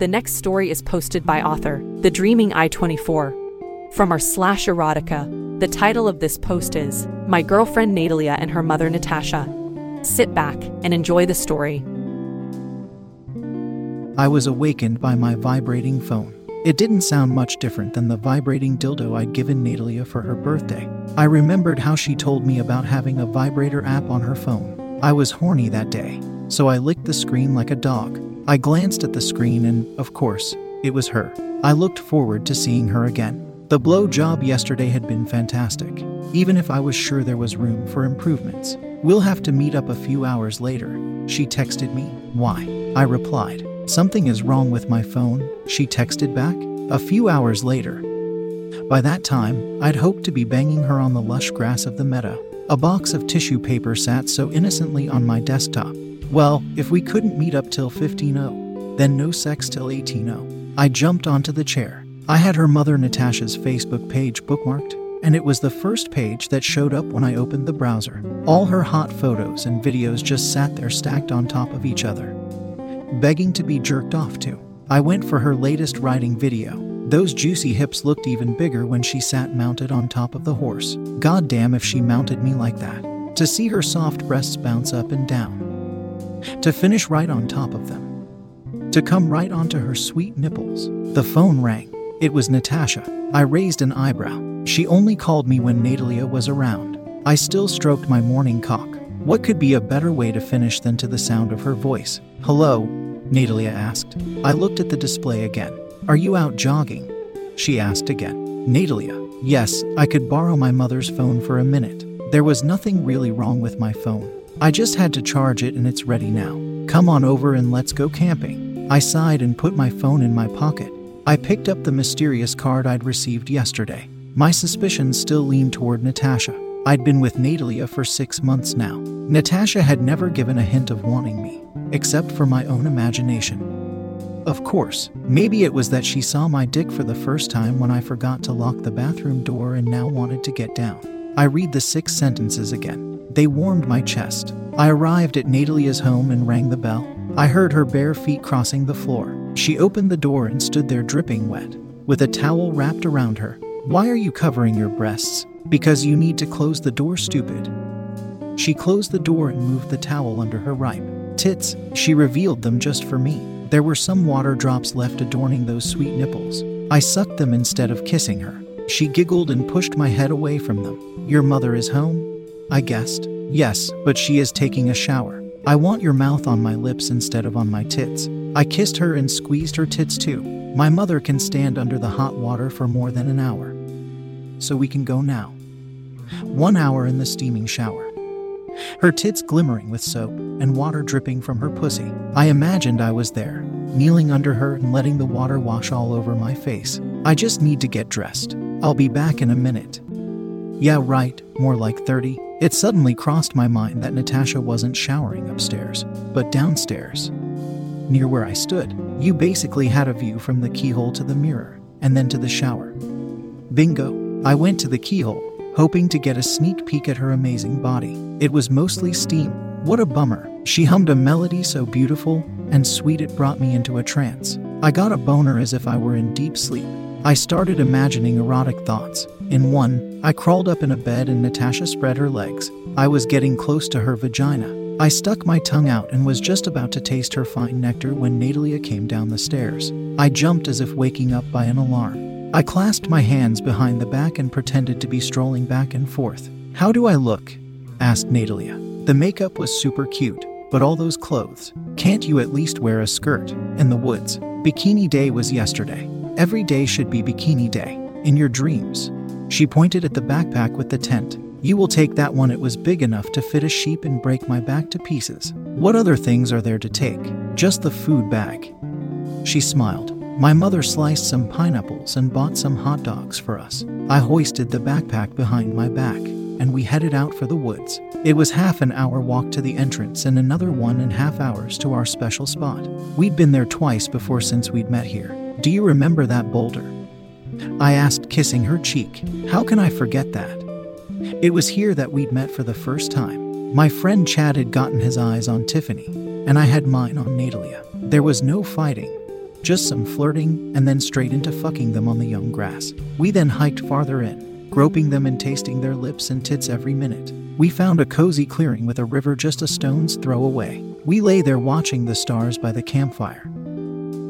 The next story is posted by author The Dreaming I 24 from our slash erotica. The title of this post is My Girlfriend Natalia and Her Mother Natasha. Sit back and enjoy the story. I was awakened by my vibrating phone. It didn't sound much different than the vibrating dildo I'd given Natalia for her birthday. I remembered how she told me about having a vibrator app on her phone. I was horny that day, so I licked the screen like a dog. I glanced at the screen and, of course, it was her. I looked forward to seeing her again. The blow job yesterday had been fantastic, even if I was sure there was room for improvements. We'll have to meet up a few hours later. She texted me. Why? I replied. Something is wrong with my phone. She texted back. A few hours later. By that time, I'd hoped to be banging her on the lush grass of the meadow. A box of tissue paper sat so innocently on my desktop. Well, if we couldn't meet up till 15.0, then no sex till 18.0. I jumped onto the chair. I had her mother Natasha's Facebook page bookmarked, and it was the first page that showed up when I opened the browser. All her hot photos and videos just sat there stacked on top of each other, begging to be jerked off to. I went for her latest riding video. Those juicy hips looked even bigger when she sat mounted on top of the horse. God damn if she mounted me like that. To see her soft breasts bounce up and down to finish right on top of them, to come right onto her sweet nipples. The phone rang. It was Natasha. I raised an eyebrow. She only called me when Natalia was around. I still stroked my morning cock. What could be a better way to finish than to the sound of her voice? Hello? Natalia asked. I looked at the display again. Are you out jogging? She asked again. Natalia, yes, I could borrow my mother's phone for a minute. There was nothing really wrong with my phone. I just had to charge it and it's ready now. Come on over and let's go camping. I sighed and put my phone in my pocket. I picked up the mysterious card I'd received yesterday. My suspicions still leaned toward Natasha. I'd been with Natalia for six months now. Natasha had never given a hint of wanting me, except for my own imagination. Of course, maybe it was that she saw my dick for the first time when I forgot to lock the bathroom door and now wanted to get down. I read the six sentences again. They warmed my chest. I arrived at Natalia's home and rang the bell. I heard her bare feet crossing the floor. She opened the door and stood there dripping wet, with a towel wrapped around her. Why are you covering your breasts? Because you need to close the door, stupid. She closed the door and moved the towel under her ripe tits. She revealed them just for me. There were some water drops left adorning those sweet nipples. I sucked them instead of kissing her. She giggled and pushed my head away from them. Your mother is home? I guessed. Yes, but she is taking a shower. I want your mouth on my lips instead of on my tits. I kissed her and squeezed her tits too. My mother can stand under the hot water for more than an hour. So we can go now. One hour in the steaming shower. Her tits glimmering with soap and water dripping from her pussy. I imagined I was there, kneeling under her and letting the water wash all over my face. I just need to get dressed. I'll be back in a minute. Yeah, right, more like 30. It suddenly crossed my mind that Natasha wasn't showering upstairs, but downstairs. Near where I stood, you basically had a view from the keyhole to the mirror, and then to the shower. Bingo! I went to the keyhole, hoping to get a sneak peek at her amazing body. It was mostly steam. What a bummer. She hummed a melody so beautiful and sweet it brought me into a trance. I got a boner as if I were in deep sleep. I started imagining erotic thoughts. In one, I crawled up in a bed and Natasha spread her legs. I was getting close to her vagina. I stuck my tongue out and was just about to taste her fine nectar when Natalia came down the stairs. I jumped as if waking up by an alarm. I clasped my hands behind the back and pretended to be strolling back and forth. How do I look? asked Natalia. The makeup was super cute, but all those clothes. Can't you at least wear a skirt? In the woods. Bikini day was yesterday. Every day should be bikini day. In your dreams. She pointed at the backpack with the tent. You will take that one, it was big enough to fit a sheep and break my back to pieces. What other things are there to take? Just the food bag. She smiled. My mother sliced some pineapples and bought some hot dogs for us. I hoisted the backpack behind my back, and we headed out for the woods. It was half an hour walk to the entrance and another one and a half hours to our special spot. We'd been there twice before since we'd met here. Do you remember that boulder? I asked, kissing her cheek. How can I forget that? It was here that we'd met for the first time. My friend Chad had gotten his eyes on Tiffany, and I had mine on Natalia. There was no fighting, just some flirting, and then straight into fucking them on the young grass. We then hiked farther in, groping them and tasting their lips and tits every minute. We found a cozy clearing with a river just a stone's throw away. We lay there watching the stars by the campfire,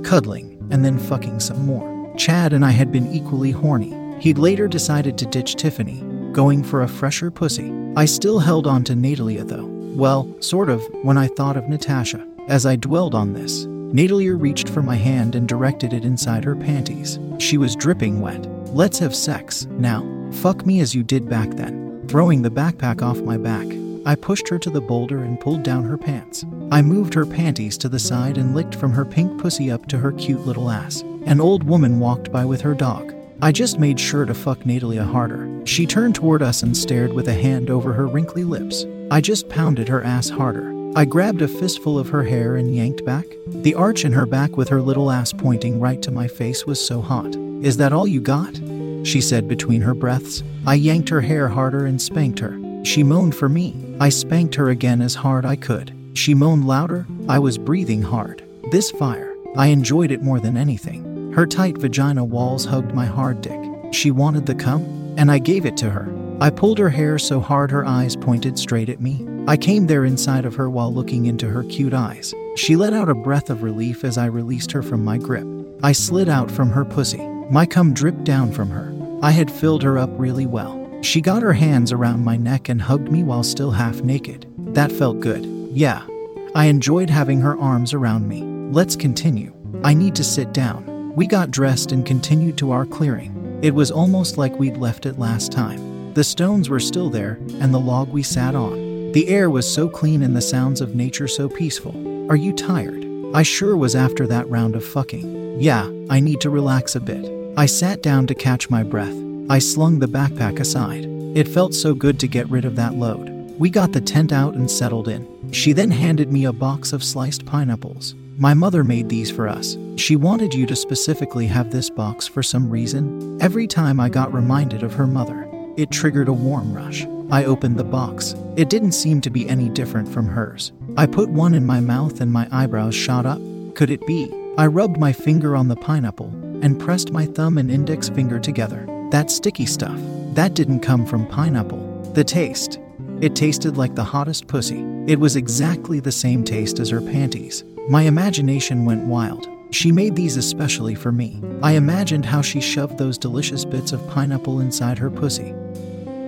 cuddling, and then fucking some more. Chad and I had been equally horny. He'd later decided to ditch Tiffany, going for a fresher pussy. I still held on to Natalia though. Well, sort of, when I thought of Natasha. As I dwelled on this, Natalia reached for my hand and directed it inside her panties. She was dripping wet. Let's have sex, now. Fuck me as you did back then. Throwing the backpack off my back, I pushed her to the boulder and pulled down her pants. I moved her panties to the side and licked from her pink pussy up to her cute little ass. An old woman walked by with her dog. I just made sure to fuck Natalia harder. She turned toward us and stared with a hand over her wrinkly lips. I just pounded her ass harder. I grabbed a fistful of her hair and yanked back. The arch in her back with her little ass pointing right to my face was so hot. Is that all you got? She said between her breaths. I yanked her hair harder and spanked her. She moaned for me. I spanked her again as hard I could. She moaned louder. I was breathing hard. This fire, I enjoyed it more than anything. Her tight vagina walls hugged my hard dick. She wanted the cum, and I gave it to her. I pulled her hair so hard her eyes pointed straight at me. I came there inside of her while looking into her cute eyes. She let out a breath of relief as I released her from my grip. I slid out from her pussy. My cum dripped down from her. I had filled her up really well. She got her hands around my neck and hugged me while still half naked. That felt good. Yeah. I enjoyed having her arms around me. Let's continue. I need to sit down. We got dressed and continued to our clearing. It was almost like we'd left it last time. The stones were still there, and the log we sat on. The air was so clean and the sounds of nature so peaceful. Are you tired? I sure was after that round of fucking. Yeah, I need to relax a bit. I sat down to catch my breath. I slung the backpack aside. It felt so good to get rid of that load. We got the tent out and settled in. She then handed me a box of sliced pineapples. My mother made these for us. She wanted you to specifically have this box for some reason. Every time I got reminded of her mother, it triggered a warm rush. I opened the box. It didn't seem to be any different from hers. I put one in my mouth and my eyebrows shot up. Could it be? I rubbed my finger on the pineapple and pressed my thumb and index finger together. That sticky stuff, that didn't come from pineapple. The taste, it tasted like the hottest pussy. It was exactly the same taste as her panties. My imagination went wild. She made these especially for me. I imagined how she shoved those delicious bits of pineapple inside her pussy,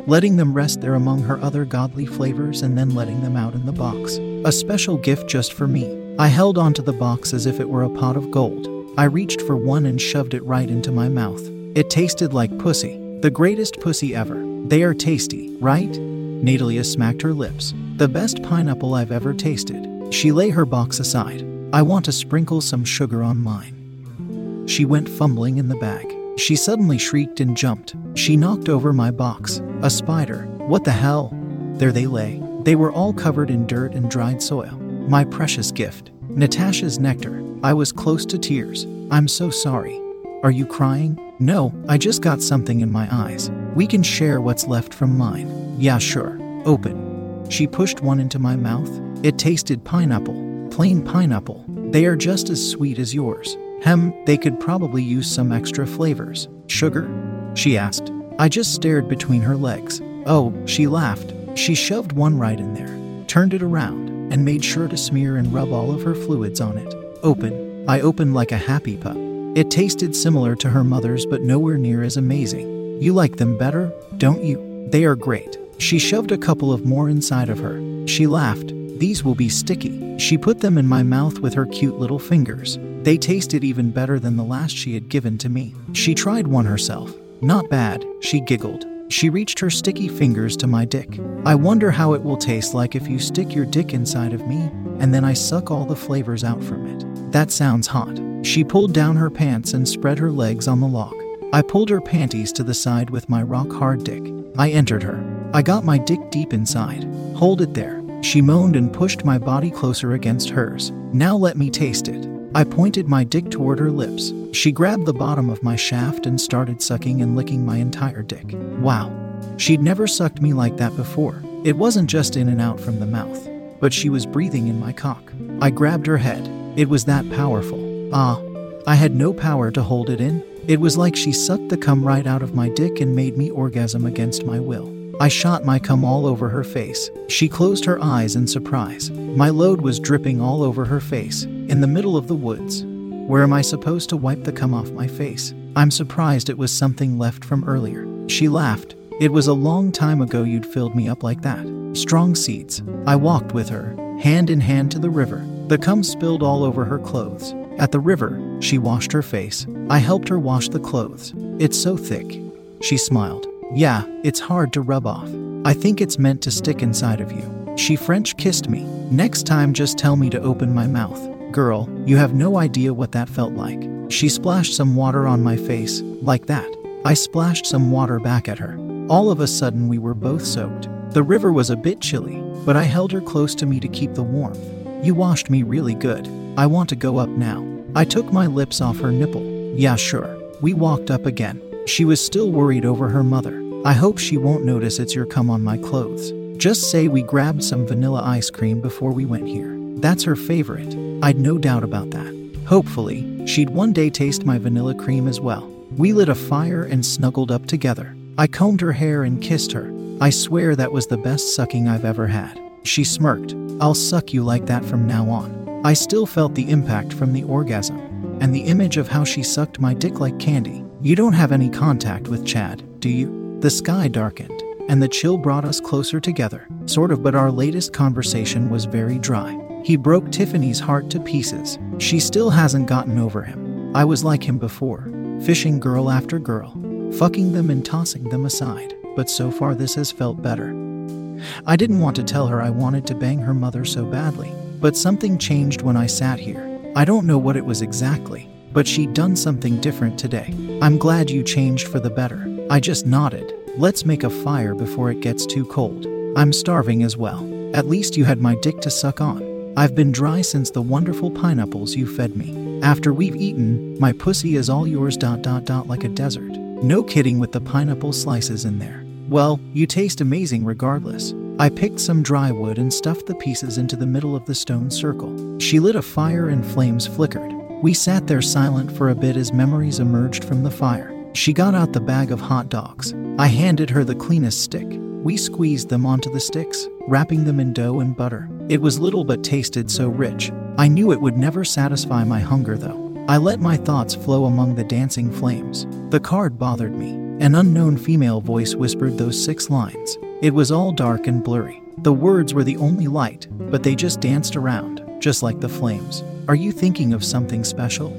letting them rest there among her other godly flavors and then letting them out in the box. A special gift just for me. I held onto the box as if it were a pot of gold. I reached for one and shoved it right into my mouth. It tasted like pussy, the greatest pussy ever. They are tasty, right? Natalia smacked her lips. The best pineapple I've ever tasted. She lay her box aside. I want to sprinkle some sugar on mine. She went fumbling in the bag. She suddenly shrieked and jumped. She knocked over my box. A spider. What the hell? There they lay. They were all covered in dirt and dried soil. My precious gift. Natasha's nectar. I was close to tears. I'm so sorry. Are you crying? No, I just got something in my eyes. We can share what's left from mine. Yeah, sure. Open. She pushed one into my mouth. It tasted pineapple. Plain pineapple. They are just as sweet as yours. Hem, they could probably use some extra flavors. Sugar? She asked. I just stared between her legs. Oh, she laughed. She shoved one right in there, turned it around, and made sure to smear and rub all of her fluids on it. Open. I opened like a happy pup. It tasted similar to her mother's, but nowhere near as amazing. You like them better, don't you? They are great. She shoved a couple of more inside of her. She laughed. These will be sticky. She put them in my mouth with her cute little fingers. They tasted even better than the last she had given to me. She tried one herself. Not bad, she giggled. She reached her sticky fingers to my dick. I wonder how it will taste like if you stick your dick inside of me and then I suck all the flavors out from it. That sounds hot. She pulled down her pants and spread her legs on the log. I pulled her panties to the side with my rock hard dick. I entered her. I got my dick deep inside. Hold it there. She moaned and pushed my body closer against hers. Now let me taste it. I pointed my dick toward her lips. She grabbed the bottom of my shaft and started sucking and licking my entire dick. Wow. She'd never sucked me like that before. It wasn't just in and out from the mouth, but she was breathing in my cock. I grabbed her head. It was that powerful. Ah, I had no power to hold it in. It was like she sucked the cum right out of my dick and made me orgasm against my will. I shot my cum all over her face. She closed her eyes in surprise. My load was dripping all over her face, in the middle of the woods. Where am I supposed to wipe the cum off my face? I'm surprised it was something left from earlier. She laughed. It was a long time ago you'd filled me up like that. Strong seeds. I walked with her, hand in hand to the river. The cum spilled all over her clothes. At the river, she washed her face. I helped her wash the clothes. It's so thick. She smiled. Yeah, it's hard to rub off. I think it's meant to stick inside of you. She French kissed me. Next time, just tell me to open my mouth. Girl, you have no idea what that felt like. She splashed some water on my face, like that. I splashed some water back at her. All of a sudden, we were both soaked. The river was a bit chilly, but I held her close to me to keep the warmth. You washed me really good. I want to go up now. I took my lips off her nipple. Yeah, sure. We walked up again. She was still worried over her mother. I hope she won't notice it's your cum on my clothes. Just say we grabbed some vanilla ice cream before we went here. That's her favorite. I'd no doubt about that. Hopefully, she'd one day taste my vanilla cream as well. We lit a fire and snuggled up together. I combed her hair and kissed her. I swear that was the best sucking I've ever had. She smirked. I'll suck you like that from now on. I still felt the impact from the orgasm and the image of how she sucked my dick like candy. You don't have any contact with Chad, do you? The sky darkened, and the chill brought us closer together, sort of, but our latest conversation was very dry. He broke Tiffany's heart to pieces. She still hasn't gotten over him. I was like him before, fishing girl after girl, fucking them and tossing them aside, but so far this has felt better. I didn't want to tell her I wanted to bang her mother so badly, but something changed when I sat here. I don't know what it was exactly, but she'd done something different today. I'm glad you changed for the better. I just nodded. Let's make a fire before it gets too cold. I'm starving as well. At least you had my dick to suck on. I've been dry since the wonderful pineapples you fed me. After we've eaten, my pussy is all yours dot dot dot like a desert. No kidding with the pineapple slices in there. Well, you taste amazing regardless. I picked some dry wood and stuffed the pieces into the middle of the stone circle. She lit a fire and flames flickered. We sat there silent for a bit as memories emerged from the fire. She got out the bag of hot dogs. I handed her the cleanest stick. We squeezed them onto the sticks, wrapping them in dough and butter. It was little but tasted so rich. I knew it would never satisfy my hunger, though. I let my thoughts flow among the dancing flames. The card bothered me. An unknown female voice whispered those six lines. It was all dark and blurry. The words were the only light, but they just danced around, just like the flames. Are you thinking of something special?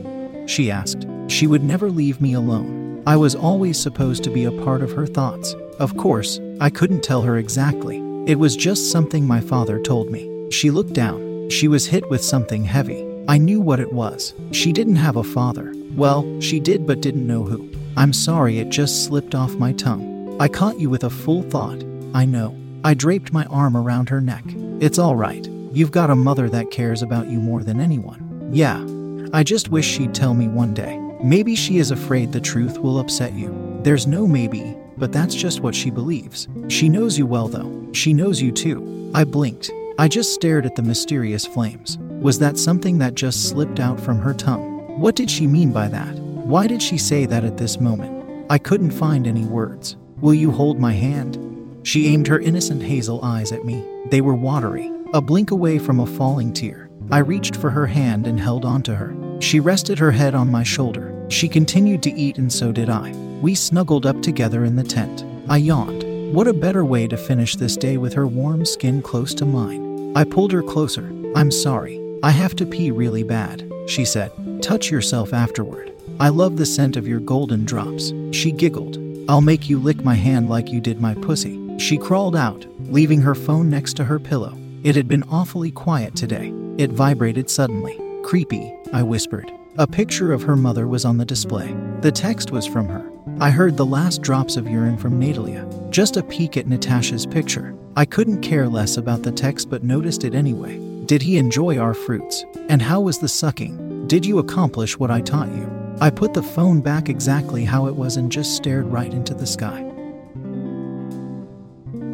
She asked. She would never leave me alone. I was always supposed to be a part of her thoughts. Of course, I couldn't tell her exactly. It was just something my father told me. She looked down. She was hit with something heavy. I knew what it was. She didn't have a father. Well, she did, but didn't know who. I'm sorry, it just slipped off my tongue. I caught you with a full thought. I know. I draped my arm around her neck. It's all right. You've got a mother that cares about you more than anyone. Yeah. I just wish she'd tell me one day. Maybe she is afraid the truth will upset you. There's no maybe, but that's just what she believes. She knows you well, though. She knows you too. I blinked. I just stared at the mysterious flames. Was that something that just slipped out from her tongue? What did she mean by that? Why did she say that at this moment? I couldn't find any words. Will you hold my hand? She aimed her innocent hazel eyes at me. They were watery, a blink away from a falling tear. I reached for her hand and held onto her. She rested her head on my shoulder. She continued to eat, and so did I. We snuggled up together in the tent. I yawned. What a better way to finish this day with her warm skin close to mine. I pulled her closer. I'm sorry. I have to pee really bad, she said. Touch yourself afterward. I love the scent of your golden drops. She giggled. I'll make you lick my hand like you did my pussy. She crawled out, leaving her phone next to her pillow. It had been awfully quiet today. It vibrated suddenly. Creepy, I whispered. A picture of her mother was on the display. The text was from her. I heard the last drops of urine from Natalia. Just a peek at Natasha's picture. I couldn't care less about the text but noticed it anyway. Did he enjoy our fruits? And how was the sucking? Did you accomplish what I taught you? I put the phone back exactly how it was and just stared right into the sky.